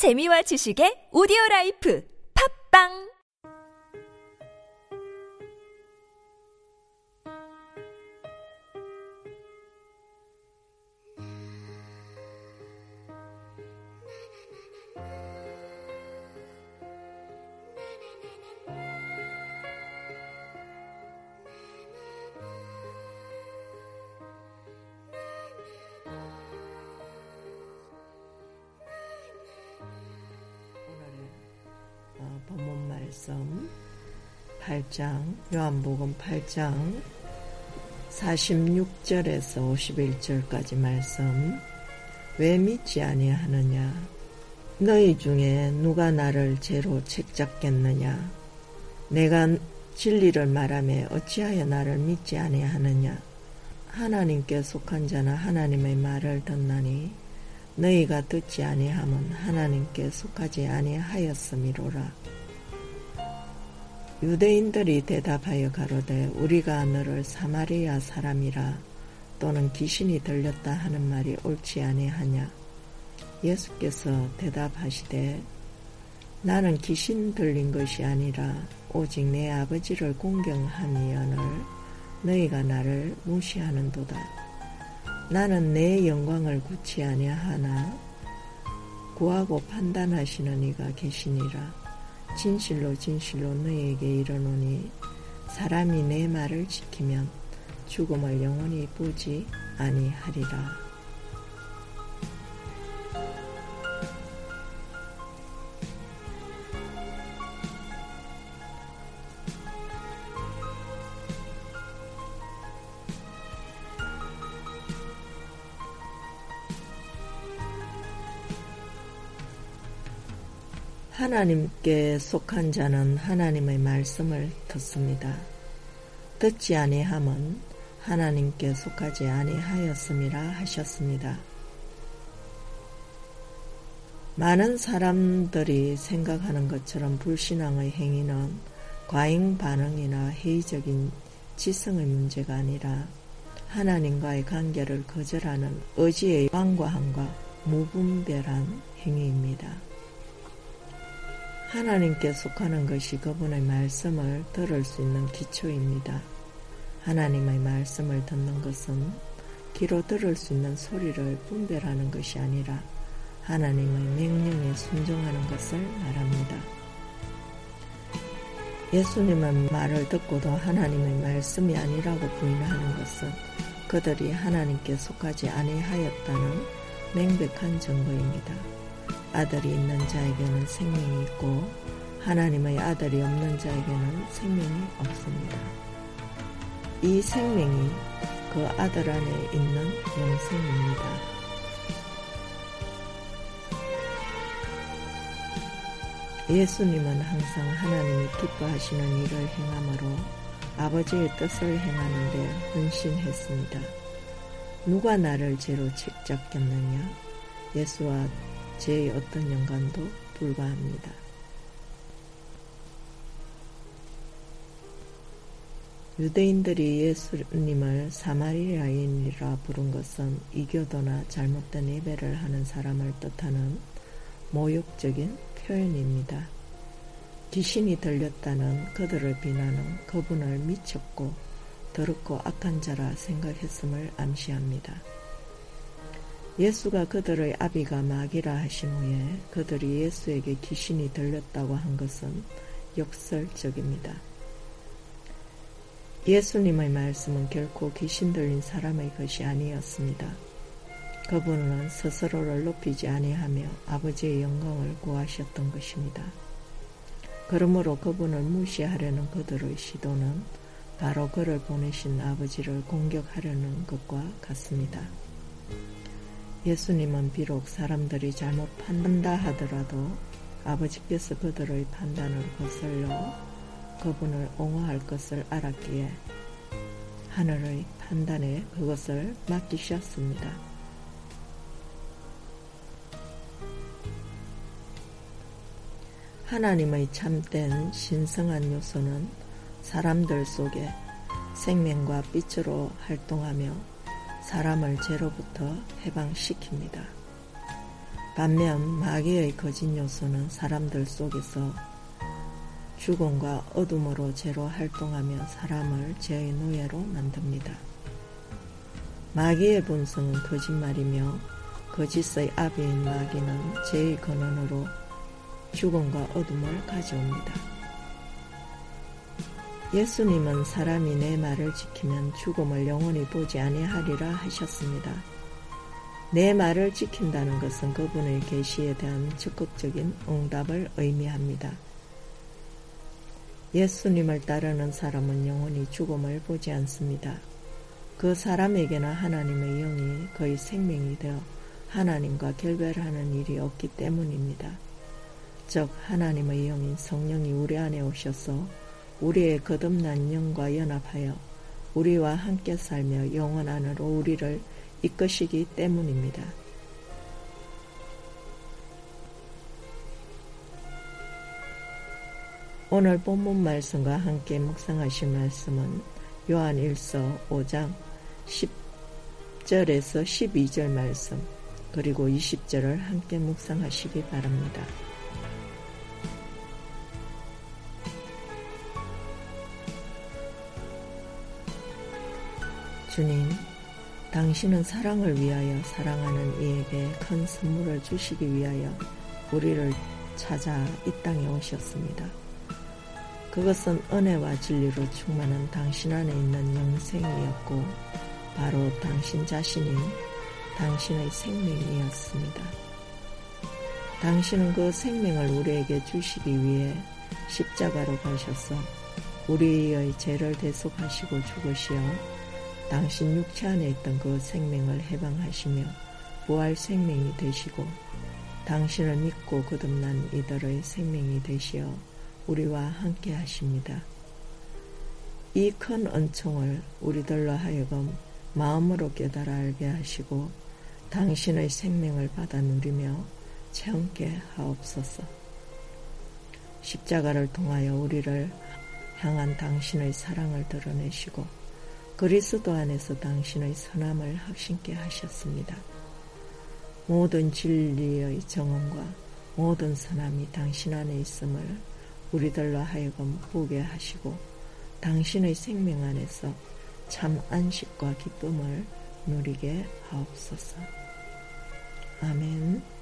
재미와 지식의 오디오 라이프. 팝빵 어, 본문 말씀 8장 요한복음 8장 46절에서 51절까지 말씀. 왜 믿지 아니하느냐? 너희 중에 누가 나를 죄로 책잡겠느냐? 내가 진리를 말하며 어찌하여 나를 믿지 아니하느냐? 하나님께 속한 자는 하나님의 말을 듣나니 너희가 듣지 아니함은 하나님께 속하지 아니하였음이로라. 유대인들이 대답하여 가로되 우리가 너를 사마리아 사람이라 또는 귀신이 들렸다 하는 말이 옳지 아니하냐. 예수께서 대답하시되 나는 귀신 들린 것이 아니라 오직 내 아버지를 공경함이여늘 너희가 나를 무시하는도다. 나는 내 영광을 굳이 아니하나 구하고 판단하시는 이가 계시니라. 진실로 진실로 너희에게 이르노니 사람이 내 말을 지키면 죽음을 영원히 보지 아니하리라. 하나님께 속한 자는 하나님의 말씀을 듣습니다. 듣지 아니함은 하나님께 속하지 아니하였음이라 하셨습니다. 많은 사람들이 생각하는 것처럼 불신앙의 행위는 과잉 반응이나 회의적인 지성의 문제가 아니라 하나님과의 관계를 거절하는 의지의 완고함과 무분별한 행위입니다. 하나님께 속하는 것이 그분의 말씀을 들을 수 있는 기초입니다. 하나님의 말씀을 듣는 것은 귀로 들을 수 있는 소리를 분별하는 것이 아니라 하나님의 명령에 순종하는 것을 말합니다. 예수님의 말을 듣고도 하나님의 말씀이 아니라고 부인하는 것은 그들이 하나님께 속하지 아니하였다는 명백한 증거입니다. 아들이 있는 자에게는 생명이 있고 하나님의 아들이 없는 자에게는 생명이 없습니다. 이 생명이 그 아들 안에 있는 영생입니다. 예수님은 항상 하나님이 기뻐하시는 일을 행함으로 아버지의 뜻을 행하는 데 헌신했습니다. 누가 나를 죄로 책잡겠느냐? 예수와 죄의 어떤 연관도 불가합니다. 유대인들이 예수님을 사마리아인이라 부른 것은 이교도나 잘못된 예배를 하는 사람을 뜻하는 모욕적인 표현입니다. 귀신이 들렸다는 그들을 비난은 그분을 미쳤고 더럽고 악한 자라 생각했음을 암시합니다. 예수가 그들의 아비가 마귀라 하신 후에 그들이 예수에게 귀신이 들렸다고 한 것은 역설적입니다. 예수님의 말씀은 결코 귀신 들린 사람의 것이 아니었습니다. 그분은 스스로를 높이지 아니하며 아버지의 영광을 구하셨던 것입니다. 그러므로 그분을 무시하려는 그들의 시도는 바로 그를 보내신 아버지를 공격하려는 것과 같습니다. 예수님은 비록 사람들이 잘못 판단다 하더라도 아버지께서 그들의 판단을 거슬러 그분을 옹호할 것을 알았기에 하늘의 판단에 그것을 맡기셨습니다. 하나님의 참된 신성한 요소는 사람들 속에 생명과 빛으로 활동하며 사람을 죄로부터 해방시킵니다. 반면 마귀의 거짓 요소는 사람들 속에서 죽음과 어둠으로 죄로 활동하며 사람을 죄의 노예로 만듭니다. 마귀의 본성은 거짓말이며 거짓의 아비인 마귀는 죄의 근원으로 죽음과 어둠을 가져옵니다. 예수님은 사람이 내 말을 지키면 죽음을 영원히 보지 아니하리라 하셨습니다. 내 말을 지킨다는 것은 그분의 계시에 대한 적극적인 응답을 의미합니다. 예수님을 따르는 사람은 영원히 죽음을 보지 않습니다. 그 사람에게는 하나님의 영이 거의 생명이 되어 하나님과 결별하는 일이 없기 때문입니다. 즉 하나님의 영인 성령이 우리 안에 오셔서 우리의 거듭난 영과 연합하여 우리와 함께 살며 영원 안으로 우리를 이끄시기 때문입니다. 오늘 본문 말씀과 함께 묵상하실 말씀은 요한 1서 5장 10절에서 12절 말씀 그리고 20절을 함께 묵상하시기 바랍니다. 주님, 당신은 사랑을 위하여 사랑하는 이에게 큰 선물을 주시기 위하여 우리를 찾아 이 땅에 오셨습니다. 그것은 은혜와 진리로 충만한 당신 안에 있는 영생이었고 바로 당신 자신이 당신의 생명이었습니다. 당신은 그 생명을 우리에게 주시기 위해 십자가로 가셔서 우리의 죄를 대속하시고 죽으시어 당신 육체 안에 있던 그 생명을 해방하시며 부활 생명이 되시고 당신을 믿고 거듭난 이들의 생명이 되시어 우리와 함께 하십니다. 이 큰 은총을 우리들로 하여금 마음으로 깨달아 알게 하시고 당신의 생명을 받아 누리며 체험케 하옵소서. 십자가를 통하여 우리를 향한 당신의 사랑을 드러내시고 그리스도 안에서 당신의 선함을 확신케 하셨습니다. 모든 진리의 정언과 모든 선함이 당신 안에 있음을 우리들로 하여금 보게 하시고 당신의 생명 안에서 참 안식과 기쁨을 누리게 하옵소서. 아멘.